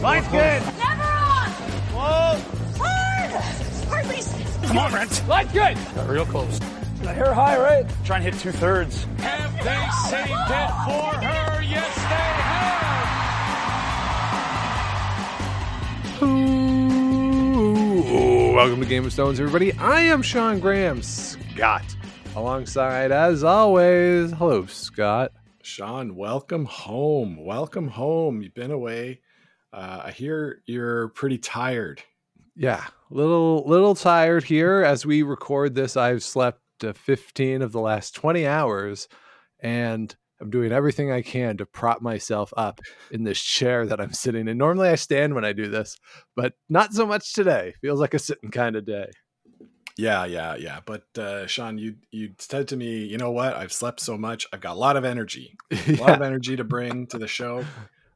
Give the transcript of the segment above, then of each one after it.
Line's good. Never on! Whoa. Hard! Hard, please. Come on, Brent. Line's good. Got real close. The hair high, right? Try and hit two thirds. Have they saved it for her? Yes, they have. Ooh, welcome to Game of Stones, everybody. I am Sean Graham, Scott. Alongside, as always, hello, Scott. Sean, welcome home. Welcome home. You've been away. Uh, I hear you're pretty tired. Yeah, little little tired here as we record this. I've slept uh, 15 of the last 20 hours, and I'm doing everything I can to prop myself up in this chair that I'm sitting in. Normally, I stand when I do this, but not so much today. Feels like a sitting kind of day. Yeah, yeah, yeah. But uh, Sean, you you said to me, you know what? I've slept so much. I've got a lot of energy, a lot of energy to bring to the show.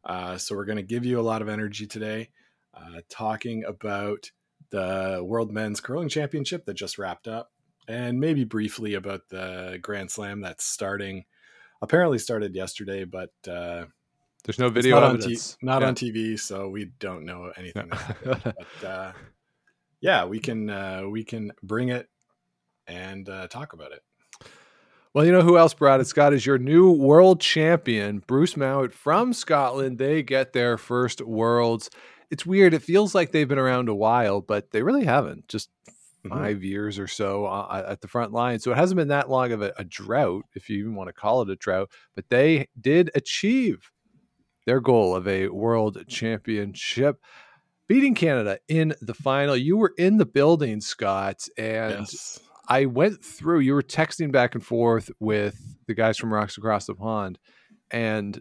Uh, so we're going to give you a lot of energy today, uh, talking about the World Men's Curling Championship that just wrapped up, and maybe briefly about the Grand Slam that's starting. Apparently started yesterday, but uh, There's no video not, on, t- not Yeah. on TV, so we don't know anything. Happened. but uh, yeah, we can uh, we can bring it and uh, talk about it. Well, you know who else brought it, Scott, is your new world champion, Bruce Mouat from Scotland. They get their first worlds. It's weird. It feels like they've been around a while, but they really haven't. Just Mhm. five years or so uh, at the front line. So it hasn't been that long of a, a drought, if you even want to call it a drought, but they did achieve their goal of a world championship, beating Canada in the final. You were in the building, Scott, and Yes. I went through, you were texting back and forth with the guys from Rocks Across the Pond, and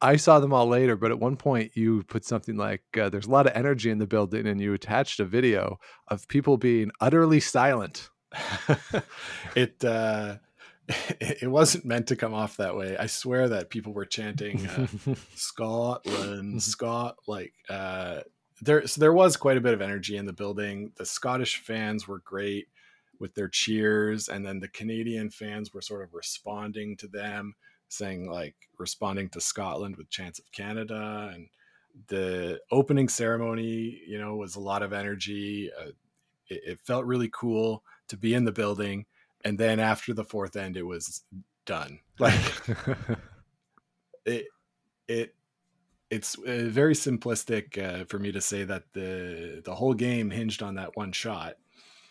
I saw them all later. But at one point, you put something like, uh, There's a lot of energy in the building, and you attached a video of people being utterly silent. it uh, it wasn't meant to come off that way. I swear that people were chanting uh, Scotland, Scott. Like uh, there, so there was quite a bit of energy in the building. The Scottish fans were great with their cheers, and then the Canadian fans were sort of responding to them, saying like responding to Scotland with chants of Canada, and the opening ceremony, you know, was a lot of energy. Uh, it, it felt really cool to be in the building, and then after the fourth end, it was done. Like it it it's very simplistic uh, for me to say that the the whole game hinged on that one shot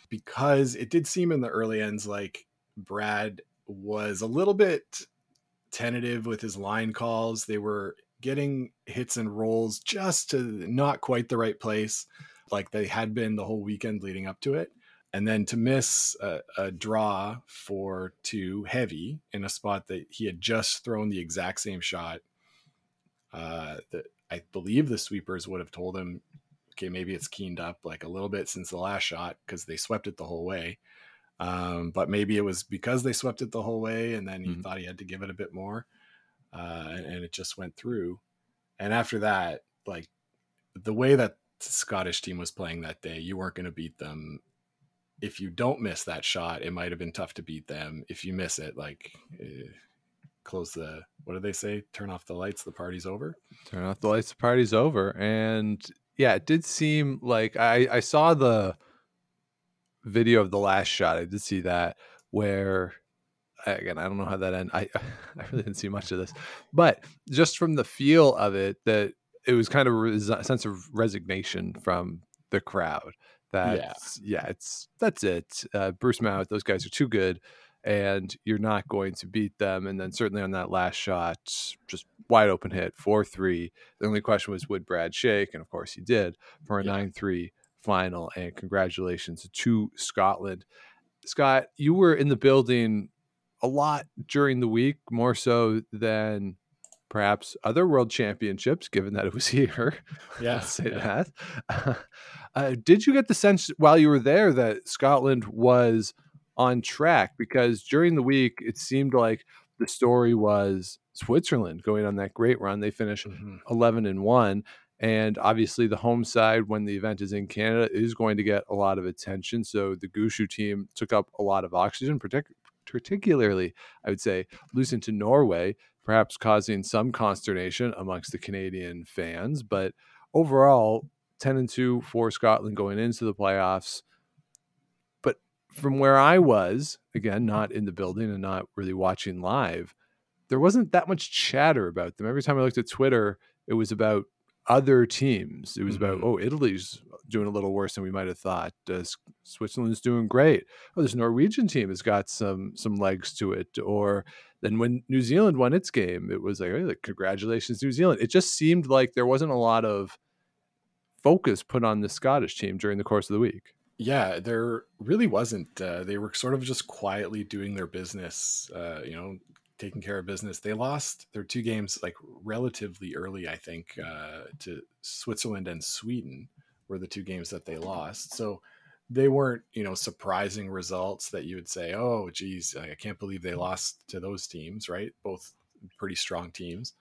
because it did seem in the early ends like Brad was a little bit tentative with his line calls. They were getting hits and rolls just to not quite the right place, like they had been the whole weekend leading up to it. And then to miss a, a draw for two heavy in a spot that he had just thrown the exact same shot. Uh, that I believe the sweepers would have told him, okay, maybe it's keened up like a little bit since the last shot because they swept it the whole way. Um, but maybe it was because they swept it the whole way and then he Mhm. thought he had to give it a bit more. Uh, and, and it just went through. And after that, like the way that the Scottish team was playing that day, you weren't going to beat them. If you don't miss that shot, it might have been tough to beat them. If you miss it, like eh, close the what do they say? Turn off the lights, the party's over. Turn off the lights, the party's over. And yeah, it did seem like I, I saw the video of the last shot. I did see that where again, I don't know how that ended. I I really didn't see much of this, but just from the feel of it, that it was kind of a resi- sense of resignation from the crowd. That Yeah. yeah, it's that's it. Uh, Bruce Mouat, those guys are too good, and you're not going to beat them. And then certainly on that last shot, just wide open hit, four three. The only question was would Brad shake, and of course he did for a Yeah. nine three final. And congratulations to Scotland. Scott, you were in the building a lot during the week, more so than perhaps other world championships, given that it was here. Yeah, say yeah. that. Uh, did you get the sense while you were there that Scotland was on track? Because during the week, it seemed like the story was Switzerland going on that great run. They finished Mhm. 11 and 1 and obviously the home side when the event is in Canada is going to get a lot of attention so the Gushue team took up a lot of oxygen partic- particularly, I would say, losing to Norway, perhaps causing some consternation amongst the Canadian fans. But overall, 10 and 2 for Scotland going into the playoffs. From where I was, again, not in the building and not really watching live, there wasn't that much chatter about them. Every time I looked at Twitter, it was about other teams. It was mm-hmm. about, oh, Italy's doing a little worse than we might have thought. Uh, Switzerland's doing great. Oh, this Norwegian team has got some some legs to it. Or then when New Zealand won its game, it was like, hey, like congratulations, New Zealand. It just seemed like there wasn't a lot of focus put on the Scottish team during the course of the week. Yeah, there really wasn't. Uh, they were sort of just quietly doing their business. Uh, you know, taking care of business. They lost their two games like relatively early, I think, uh, to Switzerland and Sweden were the two games that they lost. So they weren't, you know, surprising results that you would say, "Oh, geez, I can't believe they lost to those teams." Right? Both pretty strong teams,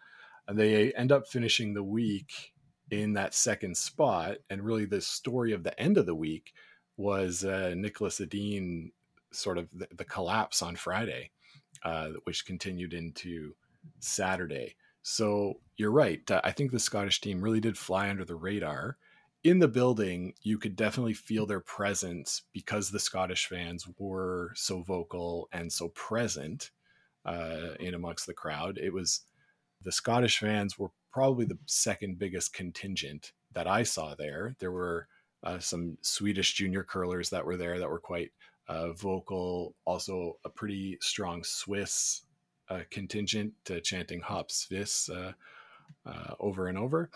and they end up finishing the week in that second spot. And really, the story of the end of the week was uh, Niklas Edin sort of the, the collapse on Friday uh, which continued into Saturday. So you're right. Uh, I think the Scottish team really did fly under the radar. In the building, you could definitely feel their presence because the Scottish fans were so vocal and so present uh, in amongst the crowd. It was the Scottish fans were probably the second biggest contingent that I saw there. There were uh, some Swedish junior curlers that were there that were quite uh, vocal, also a pretty strong Swiss uh, contingent chanting Hop Swiss uh, uh, over and over.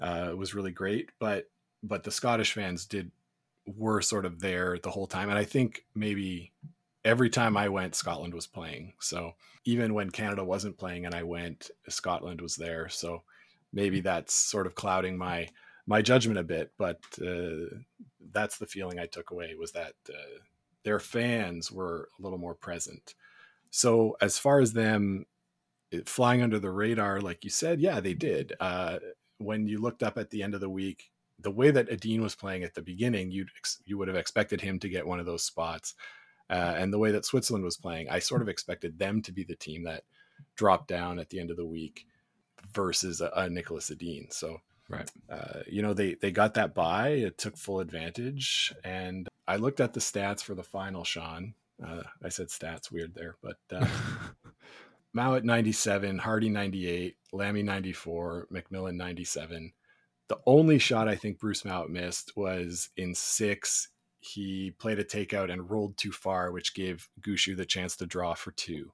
Uh, it was really great, but but the Scottish fans did were sort of there the whole time, and I think maybe every time I went, Scotland was playing. So even when Canada wasn't playing and I went, Scotland was there. So maybe that's sort of clouding my my judgment a bit, but uh, that's the feeling I took away was that uh, their fans were a little more present. So as far as them flying under the radar, like you said, yeah, they did. Uh, when you looked up at the end of the week, the way that Edin was playing at the beginning, you'd you would have expected him to get one of those spots, uh, and the way that Switzerland was playing, I sort of expected them to be the team that dropped down at the end of the week versus a, a Niklas Edin. So Right. Uh, you know, they they got that buy. It took full advantage, and I looked at the stats for the final. Sean, uh, I said stats weird there, but uh, Mouat ninety seven, Hardie ninety eight, Lammie ninety four, McMillan ninety seven. The only shot I think Bruce Mouat missed was in six. He played a takeout and rolled too far, which gave Gushue the chance to draw for two.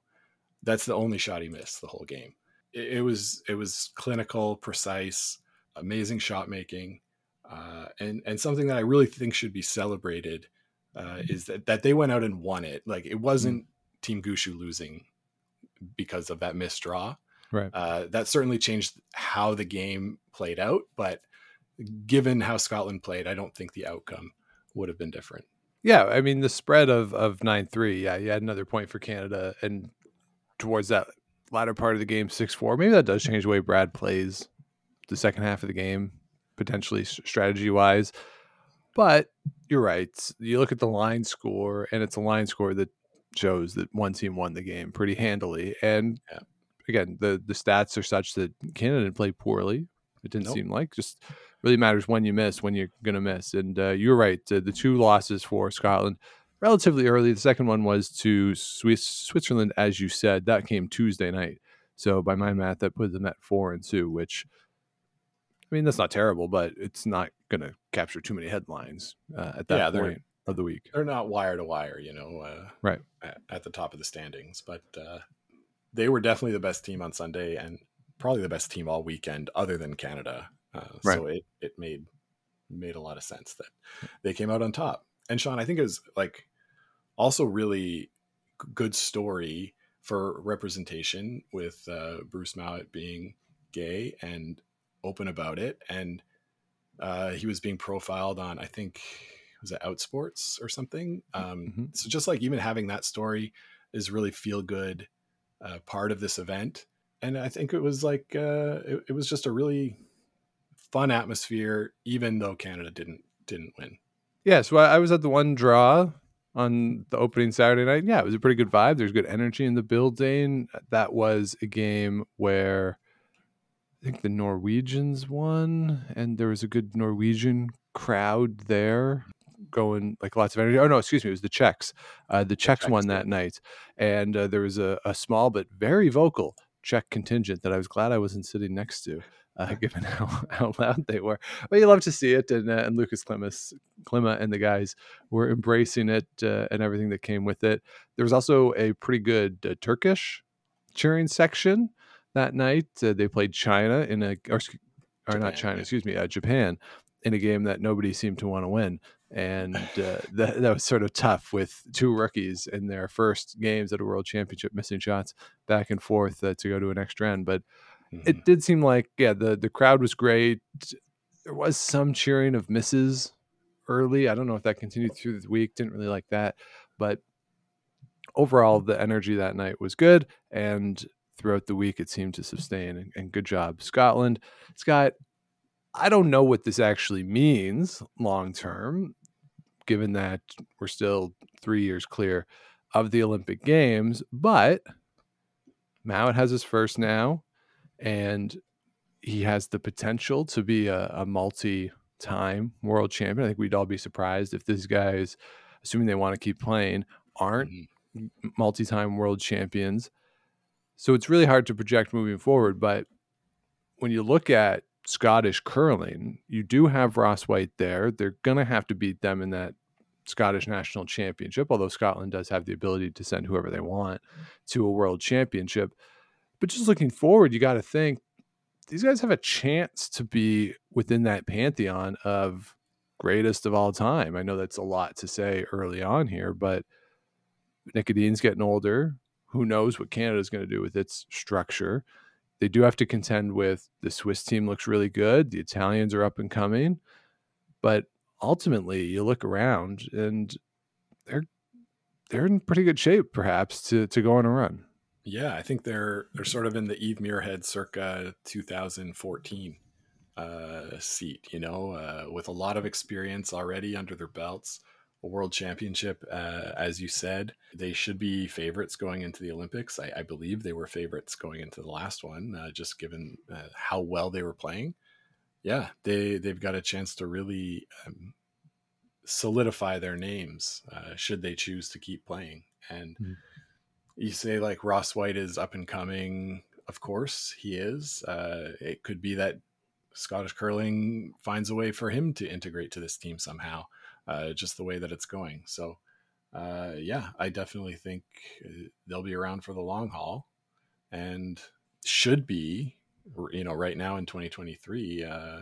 That's the only shot he missed the whole game. It, it was it was clinical, precise amazing shot making, uh, and and something that I really think should be celebrated uh, is that that they went out and won it. Like it wasn't mm. Team Gushue losing because of that missed draw. Right. Uh, that certainly changed how the game played out, but given how Scotland played, I don't think the outcome would have been different. Yeah, I mean the spread of of nine three. Yeah, you had another point for Canada, and towards that latter part of the game, six four. Maybe that does change the way Brad plays the second half of the game, potentially strategy wise. But you're right. You look at the line score, and it's a line score that shows that one team won the game pretty handily. And yeah. again, the the stats are such that Canada didn't play poorly. It didn't nope. seem like just really matters when you miss, when you're going to miss. And uh, you're right. Uh, the two losses for Scotland relatively early. The second one was to Swiss, Switzerland, as you said. That came Tuesday night. So by my math, that put them at four and two, which I mean, that's not terrible, but it's not going to capture too many headlines uh, at that yeah, point of the week. They're not wire to wire, you know, uh, right at, at, the top of the standings, but uh, they were definitely the best team on Sunday and probably the best team all weekend, other than Canada. Uh, right. So it it made made a lot of sense that they came out on top. And Sean, I think it was like also really good story for representation with uh, Bruce Mouat being gay and open about it, and uh, he was being profiled on I think was it Outsports or something. Um, mm-hmm. So just like even having that story is really feel good uh, part of this event, and I think it was like uh, it, it was just a really fun atmosphere, even though Canada didn't didn't win. Yeah, so I was at the one draw on the opening Saturday night. Yeah, it was a pretty good vibe. There's good energy in the building. That was a game where think the Norwegians won, and there was a good Norwegian crowd there going like lots of energy. Oh no, excuse me, it was the Czechs. Uh, the Czechs Czechs won did. that night, and uh, there was a, a small but very vocal Czech contingent that I was glad I wasn't sitting next to, uh, given how, how loud they were. But you love to see it, and, uh, and Lucas Klimas, Klima and the guys were embracing it uh, and everything that came with it. There was also a pretty good uh, Turkish cheering section that night. Uh, they played China in a or, or not China, excuse me, uh, Japan in a game that nobody seemed to want to win. And uh, that, that was sort of tough with two rookies in their first games at a world championship, missing shots back and forth uh, to go to an extra end. But Mhm. it did seem like, yeah, the, the crowd was great. There was some cheering of misses early. I don't know if that continued through the week. Didn't really like that. But overall, the energy that night was good. And throughout the week, it seemed to sustain. And, and good job, Scotland. Scott, I don't know what this actually means long term, given that we're still three years clear of the Olympic Games. But Mouat has his first now, and he has the potential to be a, a multi time world champion. I think we'd all be surprised if these guys, assuming they want to keep playing, aren't Mhm. multi time world champions. So it's really hard to project moving forward. But when you look at Scottish curling, you do have Ross White there. They're going to have to beat them in that Scottish national championship, although Scotland does have the ability to send whoever they want to a world championship. But just looking forward, you got to think these guys have a chance to be within that pantheon of greatest of all time. I know that's a lot to say early on here, but Niklas Edin's getting older. Who knows what Canada is going to do with its structure? They do have to contend with the Swiss team looks really good. The Italians are up and coming, but ultimately, you look around and they're they're in pretty good shape, perhaps to to go on a run. Yeah, I think they're they're sort of in the Eve Muirhead circa 2014 uh, seat, you know, uh, with a lot of experience already under their belts. World championship, uh, as you said, they should be favorites going into the Olympics. I, I believe they were favorites going into the last one, uh, just given uh, how well they were playing. Yeah, they they've got a chance to really um, solidify their names uh, should they choose to keep playing. And Mhm. you say like Ross White is up and coming. Of course, he is. Uh, it could be that Scottish curling finds a way for him to integrate to this team somehow, uh, just the way that it's going. So, uh, yeah, I definitely think uh, they'll be around for the long haul, and should be, you know, right now in 2023, uh,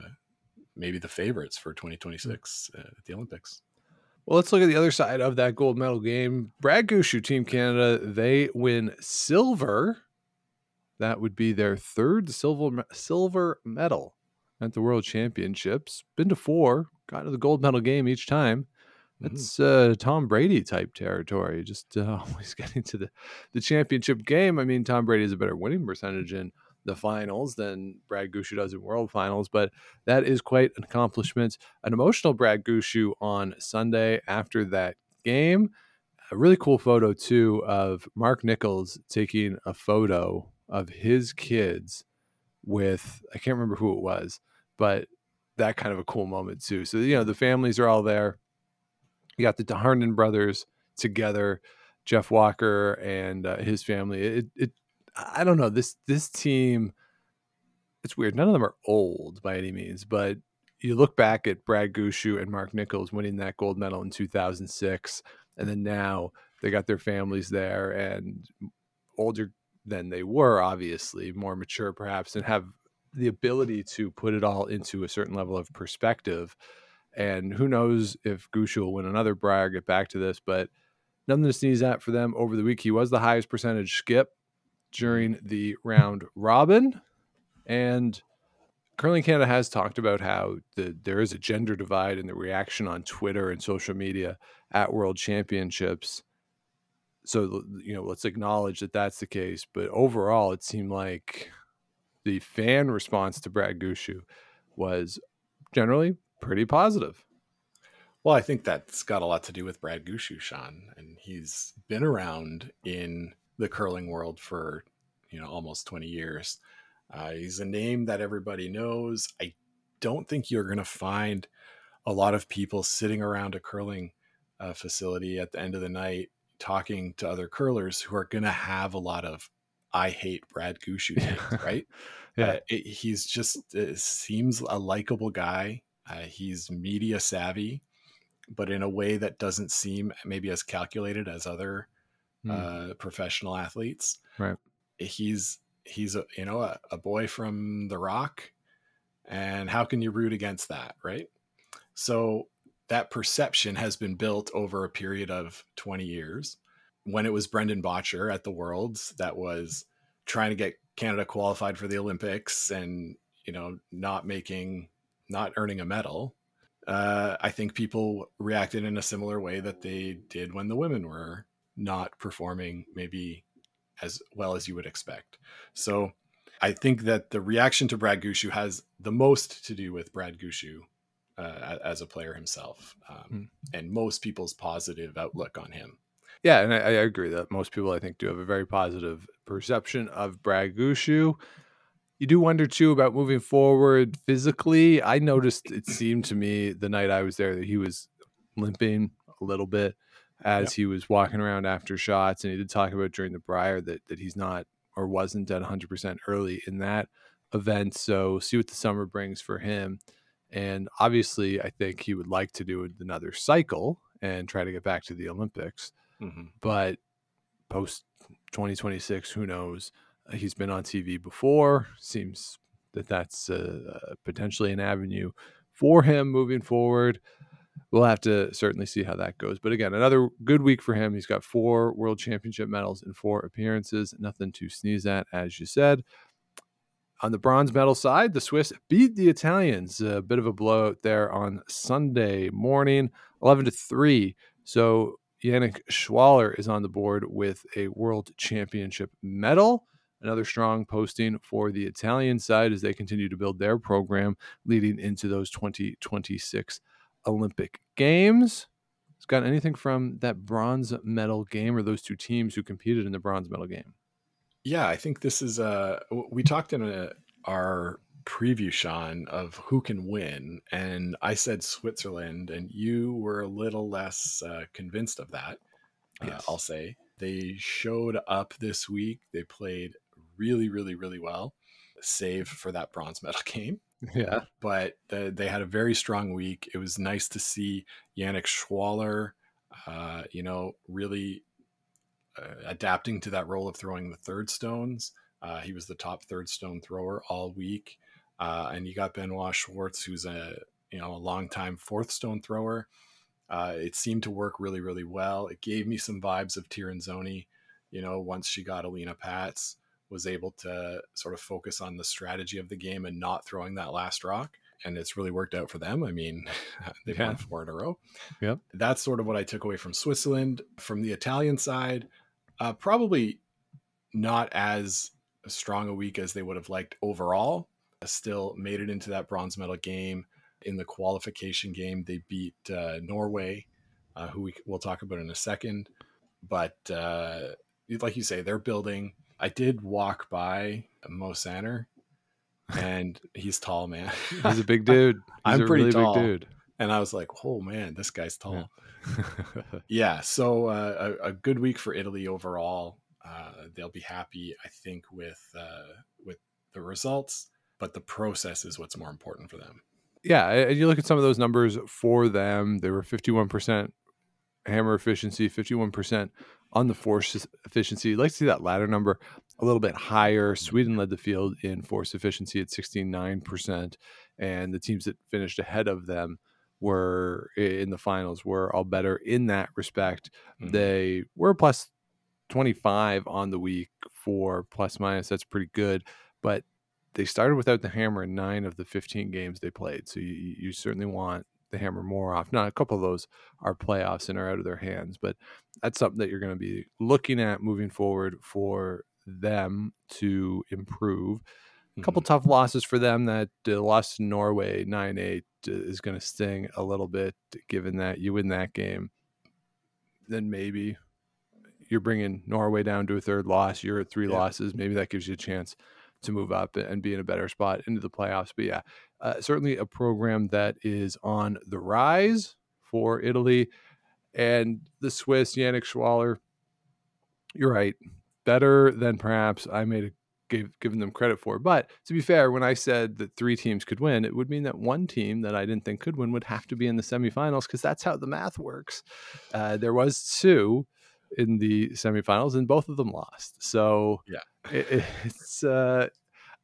maybe the favorites for 2026 uh, at the Olympics. Well, let's look at the other side of that gold medal game. Brad Gushue, Team Canada, they win silver. That would be their third silver silver medal at the World Championships. Been to four, got to the gold medal game each time. That's uh, Tom Brady type territory. Just uh, always getting to the the championship game. I mean, Tom Brady has a better winning percentage in the finals than Brad Gushue does in World Finals, but that is quite an accomplishment. An emotional Brad Gushue on Sunday after that game. A really cool photo too of Mark Nichols taking a photo of his kids with I can't remember who it was, but that kind of a cool moment too. So you know the families are all there. You got the DeHarden brothers together, Geoff Walker and uh, his family. It, it I don't know this this team. It's weird. None of them are old by any means, but you look back at Brad Gushue and Mark Nichols winning that gold medal in 2006, and then now they got their families there and older than they were, obviously more mature perhaps, and have the ability to put it all into a certain level of perspective. And who knows if Gushue will win another Brier, get back to this, but nothing to sneeze at for them over the week. He was the highest percentage skip during the round robin. And Curling Canada has talked about how the, there is a gender divide in the reaction on Twitter and social media at World Championships. So, you know, let's acknowledge that that's the case. But overall, it seemed like the fan response to Brad Gushue was generally pretty positive. Well, I think that's got a lot to do with Brad Gushue, Sean, and he's been around in the curling world for you know almost 20 years. Uh, he's a name that everybody knows. I don't think you're going to find a lot of people sitting around a curling uh, facility at the end of the night talking to other curlers who are going to have a lot of I hate Brad Gushue right? Yeah. Uh, it, he's just seems a likable guy. Uh, he's media savvy, but in a way that doesn't seem maybe as calculated as other Hmm. uh, professional athletes. Right. He's he's a you know a, a boy from the Rock, and how can you root against that, right? So that perception has been built over a period of 20 years. When it was Brendan Bottcher at the Worlds, that was trying to get Canada qualified for the Olympics and you know not making not earning a medal. Uh, I think people reacted in a similar way that they did when the women were not performing maybe as well as you would expect. So I think that the reaction to Brad Gushue has the most to do with Brad Gushue uh, as a player himself um, and most people's positive outlook on him. Yeah, and I, I agree that most people I think do have a very positive perception of Brad Gushue. You do wonder too about moving forward physically. I noticed it seemed to me the night I was there that he was limping a little bit as he was walking around after shots, and he did talk about during the Brier that that he's not or wasn't at 100% early in that event. So see what the summer brings for him. And obviously, I think he would like to do another cycle and try to get back to the Olympics Mhm. but post 2026 who knows? Uh, he's been on tv before. Seems that that's uh, potentially an avenue for him moving forward. We'll have to certainly see how that goes. But again another good week for him. He's got four world championship medals in four appearances. Nothing to sneeze at as you said. On the bronze medal side, the Swiss beat the Italians. A bit of a blowout there on Sunday morning, 11 to 3. So Yannick Schwaller is on the board with a world championship medal. Another strong posting for the Italian side as they continue to build their program leading into those 2026 Olympic Games. Got anything from that bronze medal game or those two teams who competed in the bronze medal game? Yeah, I think this is uh we talked in a, our preview Sean of who can win and I said Switzerland and you were a little less uh, convinced of that. uh, I'll say. They showed up this week. They played really really really well save for that bronze medal game Yeah. but the, they had a very strong week. It was nice to see Yannick Schwaller, uh, you know, really uh, adapting to that role of throwing the third stones. Uh, he was the top third stone thrower all week, uh, and you got Benoît Schwarz, who's a you know a longtime fourth stone thrower. Uh, it seemed to work really, really well. It gave me some vibes of Tirinzoni, you know, once she got Alina Pätz was able to sort of focus on the strategy of the game and not throwing that last rock. And it's really worked out for them. I mean, they've Yeah. won four in a row. Yep. That's sort of what I took away from Switzerland. From the Italian side, uh, probably not as strong a week as they would have liked overall. Still made it into that bronze medal game. In the qualification game, they beat uh, Norway, uh, who we, we'll talk about in a second. But uh, like you say, they're building. I did walk by Mosaner, and he's tall, man. He's a big dude. He's I'm a pretty really tall. big dude. and I was like, "Oh man, this guy's tall." Yeah, so uh, a, a good week for Italy overall. Uh, they'll be happy, I think, with uh, with the results, but the process is what's more important for them. yeah, and you look at some of those numbers for them. They were 51% hammer efficiency, 51% on the force efficiency. You'd like to see that latter number a little bit higher. Sweden led the field in force efficiency at 69%, and the teams that finished ahead of them were in the finals were all better in that respect. Mhm. They were plus 25 on the week for plus minus. That's pretty good, but they started without the hammer in nine of the 15 games they played. So you, you certainly want the hammer more off. Now, a couple of those are playoffs and are out of their hands, but that's something that you're going to be looking at moving forward for them to improve. A couple Mhm. tough losses for them. That uh, loss to Norway nine eight is going to sting a little bit, given that you win that game. Then maybe you're bringing Norway down to a third loss. You're at three Yeah. losses. Maybe that gives you a chance to move up and be in a better spot into the playoffs. But yeah, uh, certainly a program that is on the rise for Italy and the Swiss. Yannick Schwaller, you're right, better than perhaps I made a gave given them credit for. But to be fair, when I said that three teams could win, it would mean that one team that I didn't think could win would have to be in the semifinals because that's how the math works. Uh, there was two in the semifinals, and both of them lost. So Yeah. it, it's uh,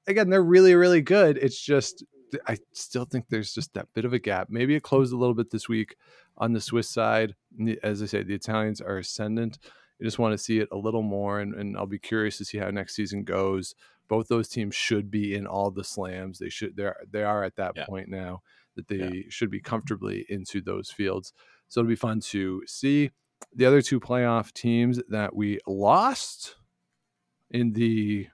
again they're really really good. It's just I still think there's just that bit of a gap. Maybe it closed a little bit this week on the Swiss side. As I say, the Italians are ascendant. I just want to see it a little more, and, and I'll be curious to see how next season goes. Both those teams should be in all the slams. They should. They're they are at that Yeah. point now that they Yeah. should be comfortably into those fields. So it'll be fun to see the other two playoff teams that we lost in the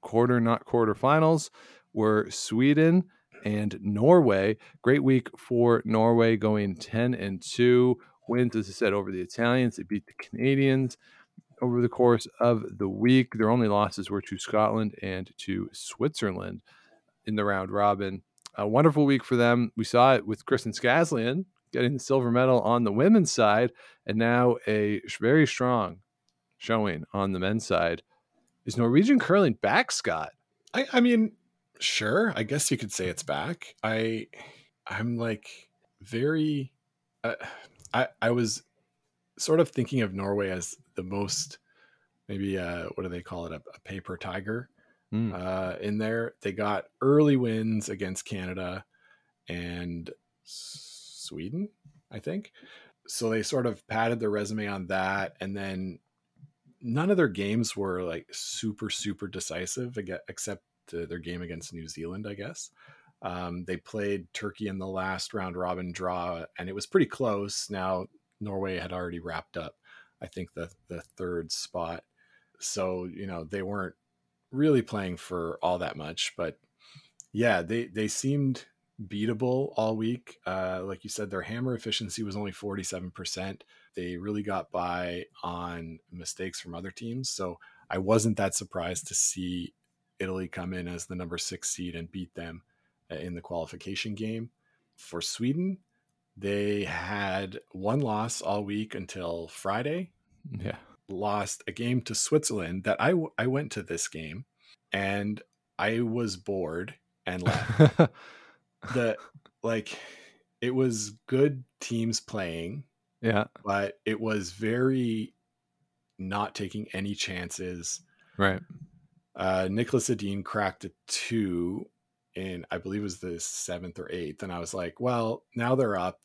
quarter, not quarterfinals, were Sweden and Norway. Great week for Norway, going ten and two. Wins, as I said, over the Italians. They beat the Canadians over the course of the week. Their only losses were to Scotland and to Switzerland in the round robin. A wonderful week for them. We saw it with Kristin Skaslien getting the silver medal on the women's side, and now a very strong showing on the men's side. Is Norwegian curling back, Scott? I, I mean, sure. I guess you could say it's back. I, I'm like very. Uh, I I was sort of thinking of Norway as the most, maybe uh, what do they call it, a, a paper tiger. Mm. Uh, in there, they got early wins against Canada and Sweden, I think. So they sort of padded their resume on that, and then none of their games were like super super decisive except their game against New Zealand, I guess. Um, they played Turkey in the last round robin draw, and it was pretty close. Now Norway had already wrapped up, I think the the third spot. So you know they weren't really playing for all that much, but yeah, they they seemed beatable all week. Uh, like you said, their hammer efficiency was only forty seven percent they really got by on mistakes from other teams. So I wasn't that surprised to see Italy come in as the number six seed and beat them uh, in the qualification game. For Sweden, they had one loss all week until Friday, Yeah. lost a game to Switzerland that I, w- I went to this game and I was bored and left. the like it was good teams playing yeah. but it was very not taking any chances. Right. Uh, Niklas Edin cracked a two in, I believe it was the seventh or eighth. And I was like, well, now they're up.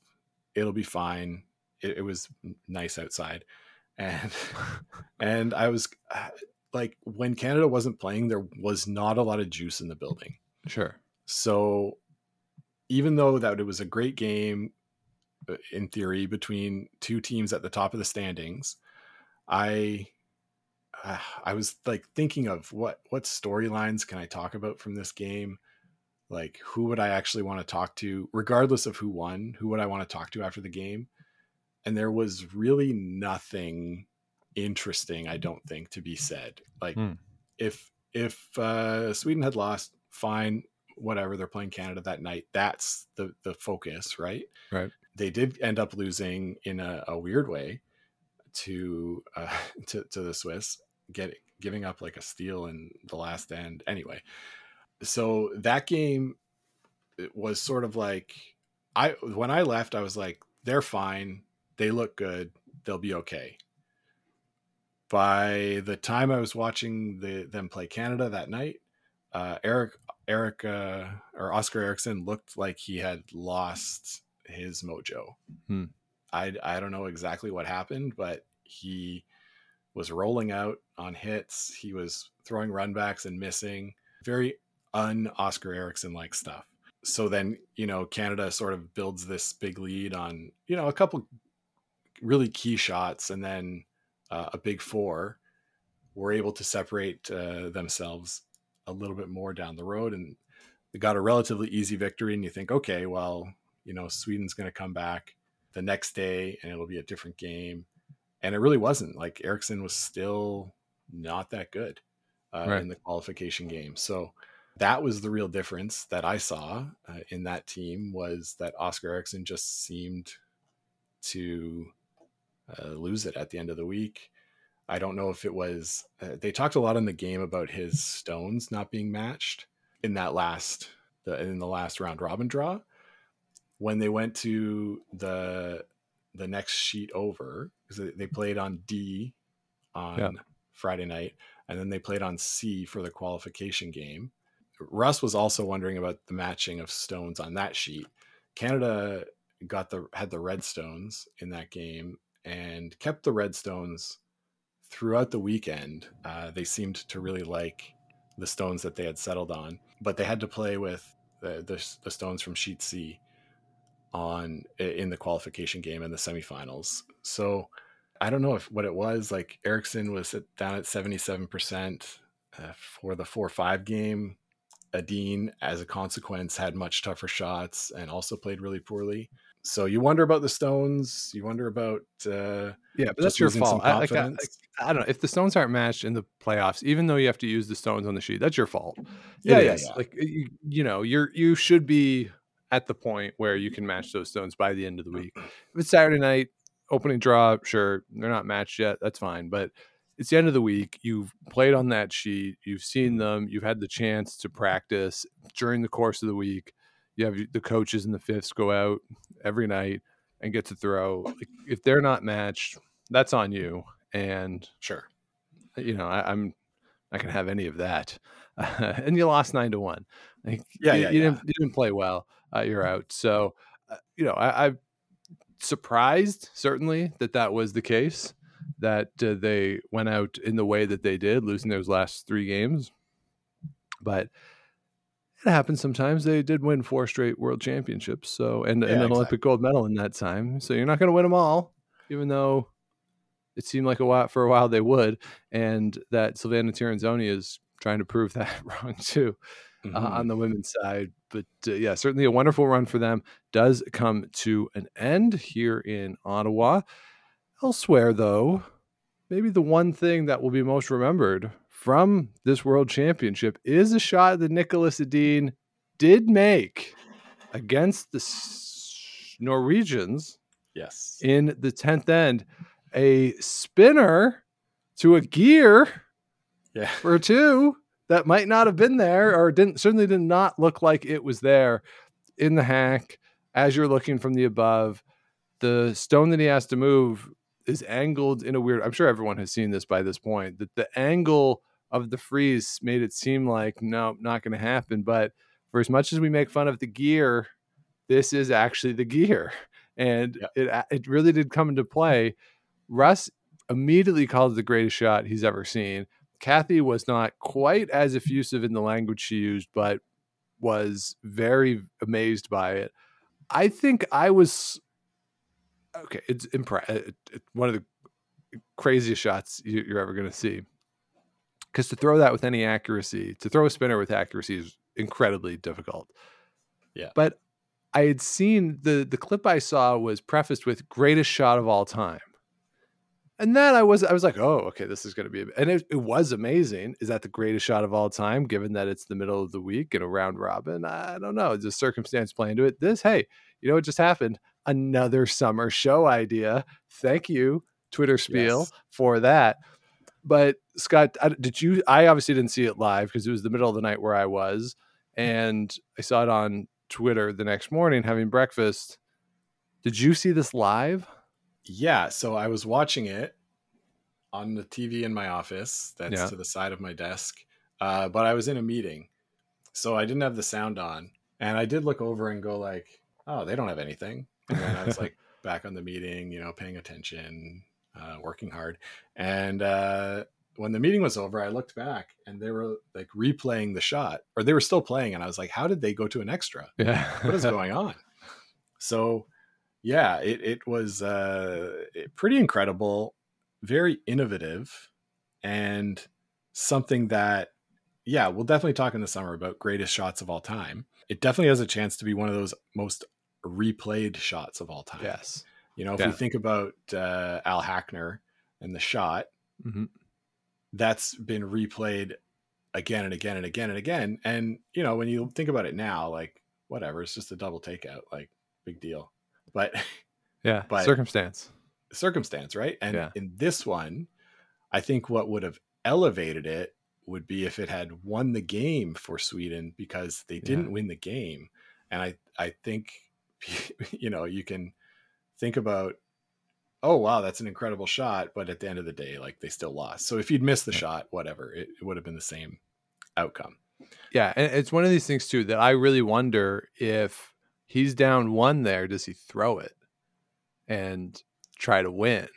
It'll be fine. It, it was nice outside. And, and I was uh, like, when Canada wasn't playing, there was not a lot of juice in the building. Sure. So even though that it was a great game uh, in theory between two teams at the top of the standings, I uh, I was like thinking of what what storylines can I talk about from this game? Like who would I actually want to talk to regardless of who won? Who would I want to talk to after the game? And there was really nothing interesting I don't think to be said. Like Hmm. if if uh, Sweden had lost, fine, whatever. They're playing Canada that night. That's the the focus, right? Right. They did end up losing in a, a weird way to uh, to to the Swiss, getting giving up like a steal in the last end. Anyway, so that game it was sort of like I when I left, I was like, they're fine. They look good. They'll be okay by the time I was watching the them play Canada that night, uh, Eric Eric uh, or Oskar Eriksson looked like he had lost his mojo. Hmm. I I don't know exactly what happened, but he was rolling out on hits. He was throwing runbacks and missing. Very un Oskar Eriksson like stuff. So then you know Canada sort of builds this big lead on you know a couple really key shots, and then uh, a big four were able to separate uh, themselves a little bit more down the road and they got a relatively easy victory. And you think, okay, well, you know, Sweden's going to come back the next day and it'll be a different game. And it really wasn't. Like Eriksson was still not that good uh, Right. in the qualification game. So that was the real difference that I saw uh, in that team was that Oskar Eriksson just seemed to uh, lose it at the end of the week. I don't know if it was. Uh, they talked a lot in the game about his stones not being matched in that last the, in the last round robin draw. When they went to the the next sheet over because they, played on D on Yeah. Friday night, and then they played on C for the qualification game. Russ was also wondering about the matching of stones on that sheet. Canada got the had the red stones in that game and kept the red stones throughout the weekend. Uh, they seemed to really like the stones that they had settled on, but they had to play with the, the, the stones from sheet C on in the qualification game and the semifinals. So I don't know if what it was like. Eriksson was at, down at seventy seven percent uh, for the four five game. Edin, as a consequence, had much tougher shots and also played really poorly. So you wonder about the Stones. You wonder about uh, Yeah, but that's your fault. I, like, I, confidence. I don't know if the stones aren't matched in the playoffs, even though you have to use the stones on the sheet. That's your fault. Yeah, It yeah, is. yeah. Like you, you know, you're you should be at the point where you can match those stones by the end of the week. If it's Saturday night opening draw, sure they're not matched yet. That's fine, but it's the end of the week. You've played on that sheet. You've seen them. You've had the chance to practice during the course of the week. You have the coaches and the fifths go out every night and get to throw. Like, if they're not matched, that's on you. And sure. you know, I, I'm not gonna have any of that. and you lost nine to one. Like, Yeah, you, yeah, you yeah. didn't you didn't play well. Uh, you're out. So, uh, you know, I, I'm surprised certainly that that was the case. That uh, they went out in the way that they did, losing those last three games. But it happens sometimes. They did win four straight world championships, so and, and Yeah, an Olympic gold medal in that time. So you're not going to win them all, even though it seemed like a while for a while they would, and that Silvana Tirinzoni is trying to prove that wrong too uh, Mhm. on the women's side. But uh, yeah, certainly a wonderful run for them does come to an end here in Ottawa. Elsewhere, though, maybe the one thing that will be most remembered from this World Championship is a shot that Niklas Edin did make against the Norwegians yes. in the 10th end. A spinner to a gear Yeah. for two that might not have been there or didn't certainly did not look like it was there in the hack as you're looking from the above. The stone that he has to move is angled in a weird. I'm sure everyone has seen this by this point. That the angle of the freeze made it seem like no, not going to happen. But for as much as we make fun of the gear, this is actually the gear, and Yep. it uh, it really did come into play. Russ immediately called it the greatest shot he's ever seen. Kathy was not quite as effusive in the language she used, but was very amazed by it. I think I was okay. It's impre- uh, it, one of the craziest shots you're ever going to see. Because to throw that with any accuracy, to throw a spinner with accuracy is incredibly difficult. Yeah. But I had seen the the clip I saw was prefaced with greatest shot of all time. And then I was I was like, oh, okay, this is going to be, and it, it was amazing. Is that the greatest shot of all time? Given that it's the middle of the week and a round robin, I don't know. A circumstance playing to it. This, hey, you know what just happened? Another summer show idea. Thank you, Twitter spiel, Yes. for that. But Scott, I, did you? I obviously didn't see it live because it was the middle of the night where I was, and I saw it on Twitter the next morning having breakfast. Did you see this live? Yeah, so I was watching it on the TV in my office that's Yeah. to the side of my desk. Uh, but I was in a meeting. So I didn't have the sound on. And I did look over and go like, "Oh, they don't have anything." And then I was like back on the meeting, you know, paying attention, uh, working hard. And uh, when the meeting was over, I looked back and they were like replaying the shot or they were still playing and I was like, "How did they go to an extra?" Yeah. what is going on? So, yeah, it it was uh, pretty incredible, very innovative, and something that yeah, we'll definitely talk in the summer about greatest shots of all time. It definitely has a chance to be one of those most replayed shots of all time. Yes. You know, if Yeah. we think about uh, Al Hackner and the shot, Mhm. that's been replayed again and again and again and again. And you know, when you think about it now, like whatever, it's just a double takeout, like big deal. But Yeah. But- Circumstance. circumstance, right? And Yeah. in this one, I think what would have elevated it would be if it had won the game for Sweden because they didn't Yeah. win the game. And I I think you know, you can think about oh wow, that's an incredible shot, but at the end of the day like they still lost. So if you'd missed the shot, whatever, it, it would have been the same outcome. Yeah, and it's one of these things too that I really wonder if he's down one there, does he throw it and try to win?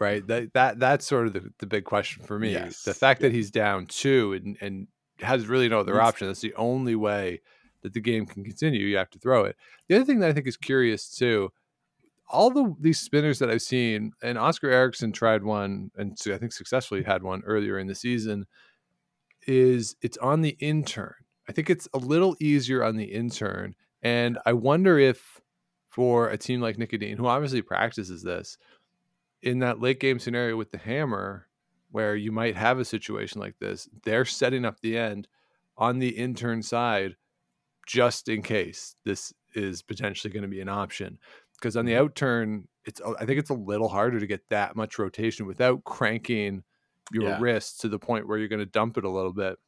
Right. That that that's sort of the, the big question for me. Yes. The fact that he's down two and and has really no other option. That's the only way that the game can continue. You have to throw it. The other thing that I think is curious too, all the these spinners that I've seen, and Oskar Eriksson tried one, and I think successfully had one earlier in the season. Is it's on the in-turn. I think it's a little easier on the in-turn, and I wonder if for a team like Nik Edin, who obviously practices this, in that late game scenario with the hammer, where you might have a situation like this, they're setting up the end on the in-turn side just in case this is potentially going to be an option. Because on the outturn, it's I think it's a little harder to get that much rotation without cranking your Yeah. wrist to the point where you're going to dump it a little bit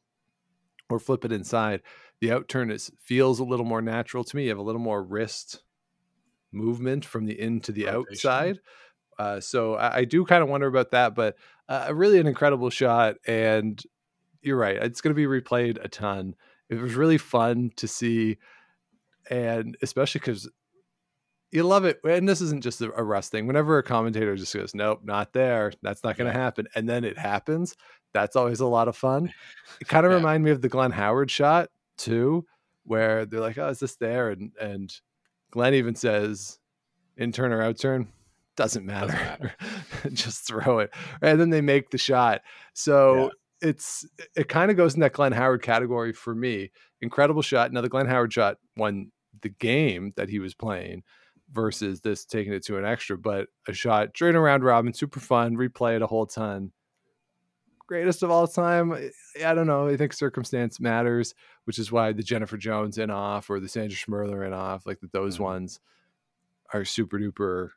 or flip it inside. The outturn is feels a little more natural to me. You have a little more wrist movement from the in to the Rotation. outside. Uh, so I, I do kind of wonder about that, but uh, really an incredible shot. And you're right, it's going to be replayed a ton. It was really fun to see, and especially because you love it. And this isn't just a, Russ thing. Whenever a commentator just goes, "Nope, not there. That's not going to Yeah. happen," and then it happens, that's always a lot of fun. It kind of Yeah. reminded me of the Glenn Howard shot too, where they're like, "Oh, is this there?" And and Glenn even says, "In-turn or out-turn." Doesn't matter. matter. just throw it. And then they make the shot. So it's it kind of goes in that Glenn Howard category for me. Incredible shot. Now the Glenn Howard shot won the game that he was playing versus this taking it to an extra, but a shot during a round robin, super fun, replay it a whole ton. Greatest of all time. I- I don't know. I think circumstance matters, which is why the Jennifer Jones in off or the Sandra Schmirler in off, like that those Mhm. ones are super duper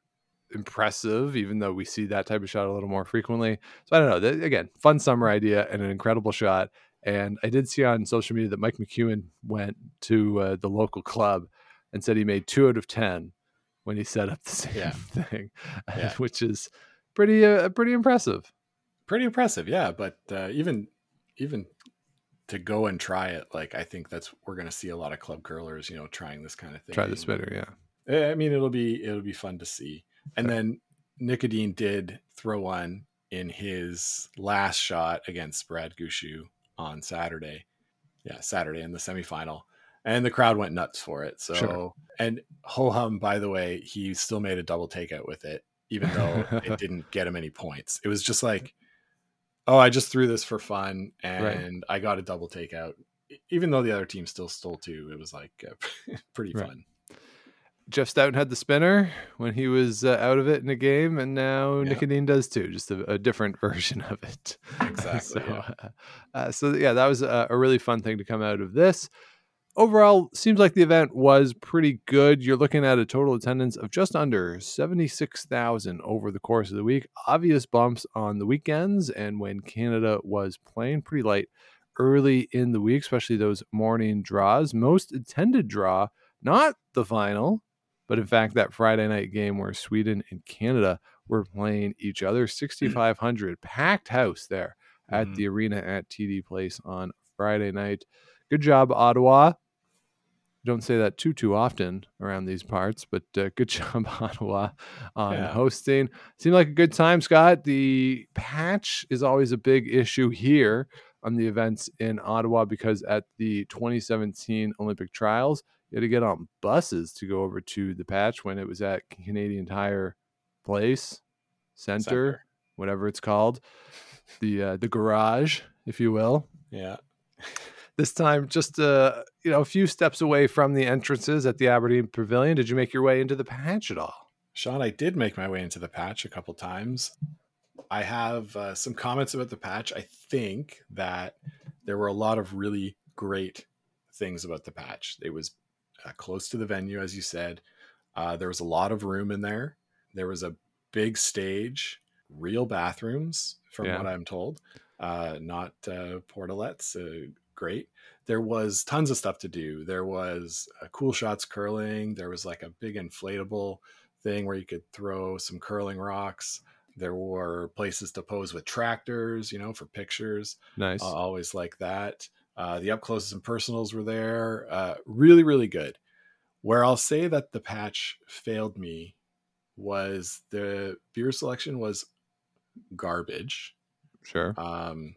impressive, even though we see that type of shot a little more frequently. So I don't know. Again, fun summer idea and an incredible shot. And I did see on social media that Mike McEwen went to uh, the local club and said he made two out of ten when he set up the same Yeah. thing, Yeah. which is pretty uh, pretty impressive. Pretty impressive, yeah. But uh, even even to go and try it, like I think that's we're going to see a lot of club curlers, you know, trying this kind of thing. Try the spinner, yeah. Eh, I mean, it'll be it'll be fun to see. And then Nik Edin did throw one in his last shot against Brad Gushue on Saturday. Yeah, Saturday in the semifinal. And the crowd went nuts for it. So Sure. and Ho Hum, by the way, he still made a double takeout with it, even though it didn't get him any points. It was just like, oh, I just threw this for fun and I got a double takeout. Even though the other team still stole two, it was like uh, pretty Right. fun. Jeff Stoughton had the spinner when he was uh, out of it in a game, and now Yeah. Nik Edin does too, just a, a different version of it. Exactly, so, yeah. uh, uh, so yeah, that was a, a really fun thing to come out of this. Overall, seems like the event was pretty good. You're looking at a total attendance of just under 76,000 over the course of the week. Obvious bumps on the weekends and when Canada was playing pretty light early in the week, especially those morning draws. Most attended draw, not the final, but in fact, that Friday night game where Sweden and Canada were playing each other, 6,500 packed house there at Mhm. the arena at TD Place on Friday night. Good job, Ottawa. Don't say that too too often around these parts, but uh, good job, Ottawa, on Yeah. hosting. Seemed like a good time, Scott. The patch is always a big issue here on the events in Ottawa because at the 2017 Olympic trials, you had to get on buses to go over to the patch when it was at Canadian Tire Place Center, Center. whatever it's called, the uh, the garage, if you will. Yeah. this time just uh you know a few steps away from the entrances at the Aberdeen Pavilion. Did you make your way into the patch at all? Sean, I did make my way into the patch a couple times. I have uh, some comments about the patch. I think that there were a lot of really great things about the patch. It was uh, close to the venue, as you said. Uh, there was a lot of room in there. There was a big stage, real bathrooms, from Yeah. what I'm told, uh, not uh, portalettes. Uh, great. There was tons of stuff to do. There was uh, cool shots curling. There was like a big inflatable thing where you could throw some curling rocks. There were places to pose with tractors, you know, for pictures. Nice. Uh, always like that. Uh, the up closes and personals were there. Uh, really, really good. Where I'll say that the patch failed me was the beer selection was garbage. sure. Um,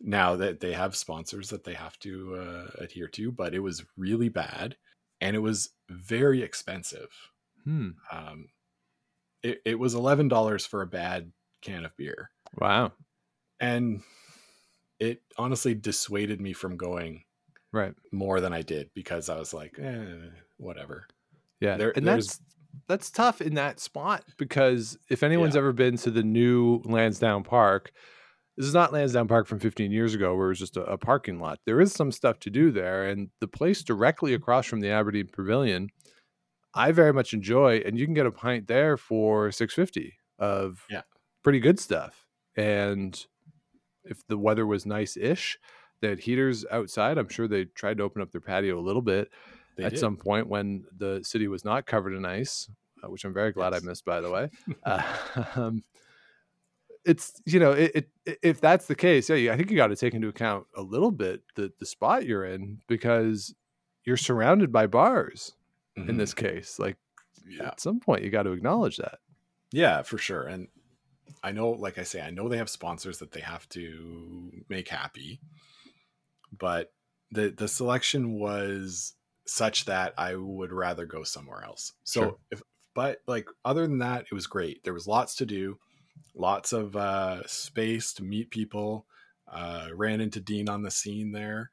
now that they have sponsors that they have to uh, adhere to, but it was really bad and it was very expensive. Hmm. Um, it, it was eleven dollars for a bad can of beer, Wow. and it honestly dissuaded me from going Right. more than I did because I was like, eh, whatever. Yeah. There- and that's that's tough in that spot because if anyone's Yeah. ever been to the new Lansdowne Park, this is not Lansdowne Park from 15 years ago where it was just a, a parking lot. There is some stuff to do there, and the place directly across from the Aberdeen Pavilion, I very much enjoy, and you can get a pint there for 650 of Yeah. pretty good stuff. And if the weather was nice-ish, they had heaters outside. I'm sure they tried to open up their patio a little bit They at did. some point when the city was not covered in ice, uh, which I'm very glad Yes. I missed, by the way. uh, um, it's you know, it, it, if that's the case, yeah, I think you got to take into account a little bit the the spot you're in because you're surrounded by bars in Mhm. this case. Like yeah. at some point, you got to acknowledge that. Yeah, for sure. And I know, like I say, I know they have sponsors that they have to make happy, but the the selection was such that I would rather go somewhere else. So Sure. if but like other than that, it was great. There was lots to do, lots of uh space to meet people. Uh ran into Dean on the scene there.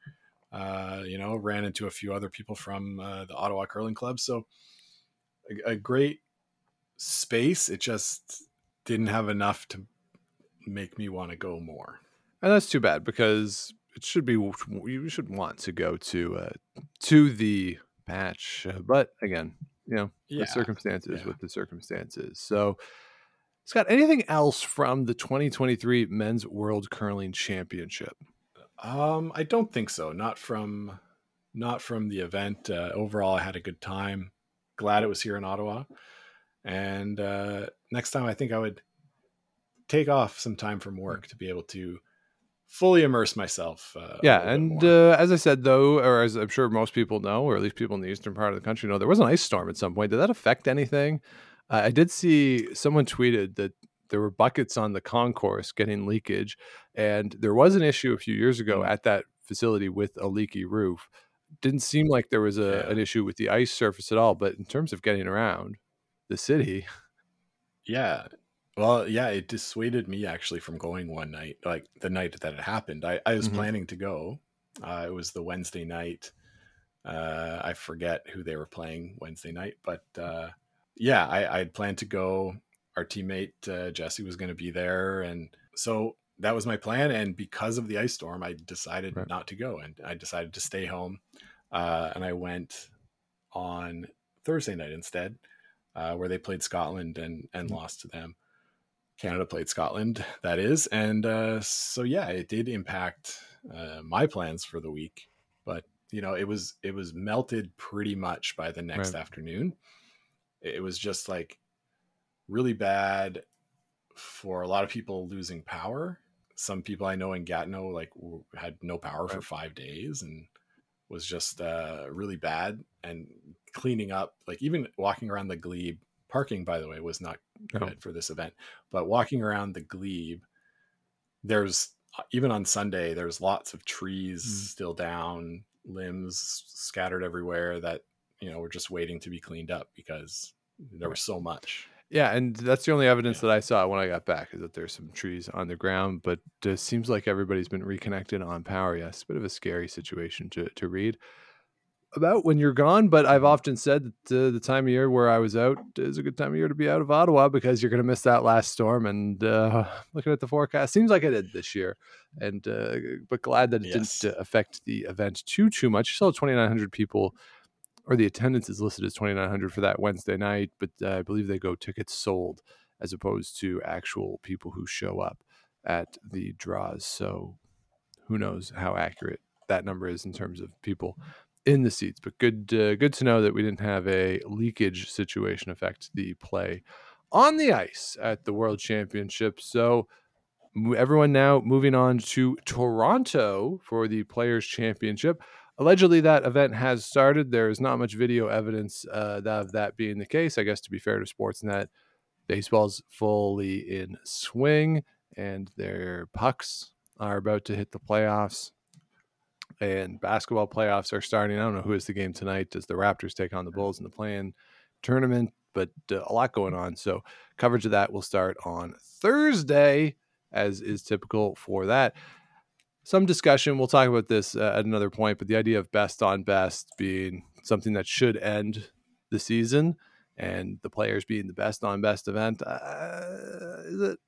Uh, you know, ran into a few other people from uh, the Ottawa Curling Club. So a, a great space. It just didn't have enough to make me want to go more. And that's too bad because it should be you should want to go to uh, to the patch, uh, but again, you know, Yeah, the circumstances yeah. with the circumstances. So, Scott, anything else from the 2023 Men's World Curling Championship? Um, I don't think so. Not from, not from the event. Uh, overall, I had a good time. Glad it was here in Ottawa. And uh, next time, I think I would take off some time from work to be able to fully immerse myself. Uh, yeah, and uh, as I said, though, or as I'm sure most people know, or at least people in the eastern part of the country know, there was an ice storm at some point. Did that affect anything? Uh, I did see someone tweeted that there were buckets on the concourse getting leakage, and there was an issue a few years ago Mm. at that facility with a leaky roof. Didn't seem like there was a, Yeah. an issue with the ice surface at all, but in terms of getting around the city, Yeah. Well, yeah, it dissuaded me actually from going one night, like the night that it happened. I, I was Mhm. planning to go. Uh, it was the Wednesday night. Uh, I forget who they were playing Wednesday night, but uh, yeah, I, I'd planned to go. Our teammate uh, Jesse was going to be there, and so that was my plan. And because of the ice storm, I decided Right. not to go, and I decided to stay home. Uh, and I went on Thursday night instead, uh, where they played Scotland and and Mhm. lost to them. Canada played Scotland, that is, and uh, so yeah, it did impact uh, my plans for the week. But you know, it was it was melted pretty much by the next Right. afternoon. It was just like really bad for a lot of people losing power. Some people I know in Gatineau like w- had no power for five days and was just uh, really bad. And cleaning up, like even walking around the glebe, parking by the way was not No. good for this event. But walking around the glebe, there's even on Sunday, there's lots of trees Mm. still down, limbs scattered everywhere that you know were just waiting to be cleaned up because there was so much. Yeah, and that's the only evidence that I saw when I got back is that there's some trees on the ground, but it seems like everybody's been reconnected on power. Yes, a bit of a scary situation to to read about when you're gone. But I've often said that uh, the time of year where I was out is a good time of year to be out of Ottawa because you're going to miss that last storm. And uh, looking at the forecast, seems like it did this year. And uh, but glad that it Yes. didn't uh, affect the event too too much. You saw 2,900 people or the attendance is listed as 2900 for that Wednesday night, but uh, I believe they go tickets sold as opposed to actual people who show up at the draws. So who knows how accurate that number is in terms of people in the seats. But good, uh, good to know that we didn't have a leakage situation affect the play on the ice at the World Championship. So everyone now moving on to Toronto for the Players Championship allegedly that event has started. There is not much video evidence uh, of that being the case. I guess to be fair to sportsnet baseball's fully in swing and their pucks are about to hit the playoffs and basketball playoffs are starting. I don't know who is the game tonight. Does the raptors take on the bulls in the play-in tournament? But uh, a lot going on. So coverage of that will start on thursday as is typical for that some discussion. We'll talk about this uh, at another point, but the idea of best on best being something that should end the season and the players being the best on best event, uh, is it?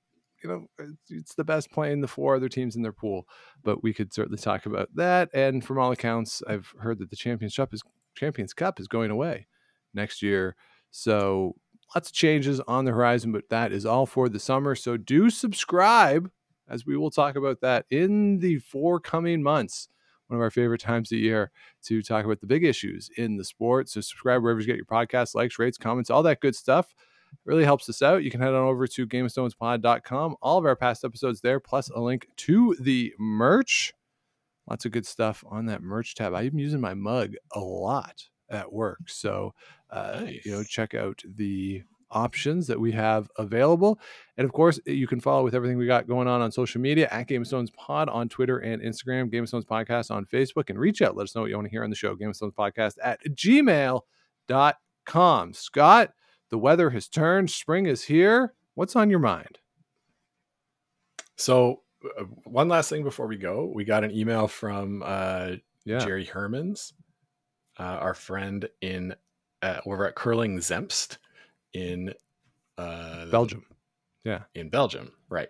You know, it's- the best playing the four other teams in their pool, but we could certainly talk about that. And from all accounts, I've heard that the championship is Champions Cup is going away next year, so lots of changes on the horizon. But that is all for the summer. So do subscribe as we will talk about that in the forthcoming months. One of our favorite times of year to talk about the big issues in the sport. So subscribe wherever you get your podcasts, likes, rates, comments, all that good stuff. It really helps us out. You can head on over to GameOfStonesPod.com. All of our past episodes there, plus a link to the merch. Lots of good stuff on that merch tab. I'm using my mug a lot at work. So, uh, you know, check out the options that we have available. And of course, you can follow with everything we got going on on social media at Game of Stones Pod on Twitter and Instagram, Game of Stones Podcast on Facebook, and reach out. Let us know what you want to hear on the show. Game of Stones Podcast at gmail.com. Scott, the weather has turned. Spring is here. What's on your mind? So, uh, one last thing before we go, we got an email from uh, Yeah. Jerry Hermans, uh, our friend in uh, over at Curling Zemst in uh, Belgium. Yeah, in Belgium, right?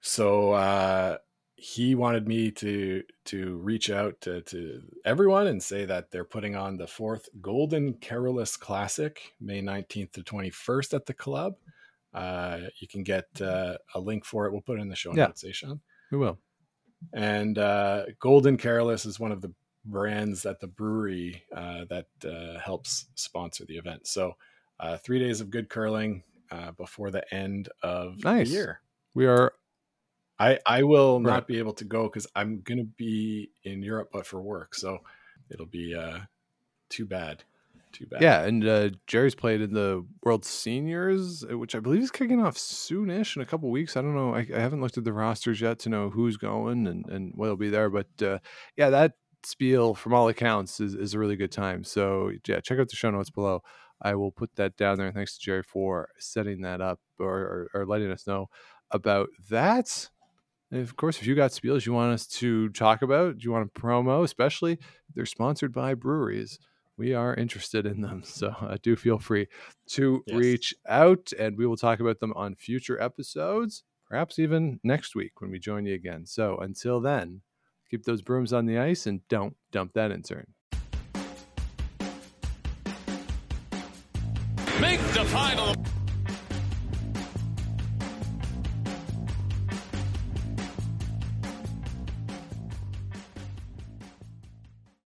So uh, he wanted me to to reach out to, to everyone and say that they're putting on the fourth Golden Carolus Classic, May nineteenth to twenty first at the club. Uh, you can get uh, a link for it. We'll put it in the show Yeah. notes, eh, Sean? We will. And uh, Golden Carolus is one of the brands at the brewery uh, that uh, helps sponsor the event. So, uh, three days of good curling uh, before the end of Nice. the year. We are I I will Right. not be able to go because I'm gonna be in Europe, but for work, so it'll be uh, too bad, too bad. Yeah, and uh, Jerry's played in the World Seniors, uh, which I believe is kicking off soonish in a couple weeks. I don't know. I, I haven't looked at the rosters yet to know who's going and, and what'll be there. But uh, yeah, that spiel, from all accounts, is, is a really good time. So yeah, check out the show notes below. I will put that down there. Thanks to Jerry for setting that up or, or, or letting us know about that. And of course, if you got spiels you want us to talk about, do you want a promo, especially if they're sponsored by breweries, we are interested in them. So uh, do feel free to Yes. reach out and we will talk about them on future episodes, perhaps even next week when we join you again. So until then, keep those brooms on the ice and don't dump that in-turn. The final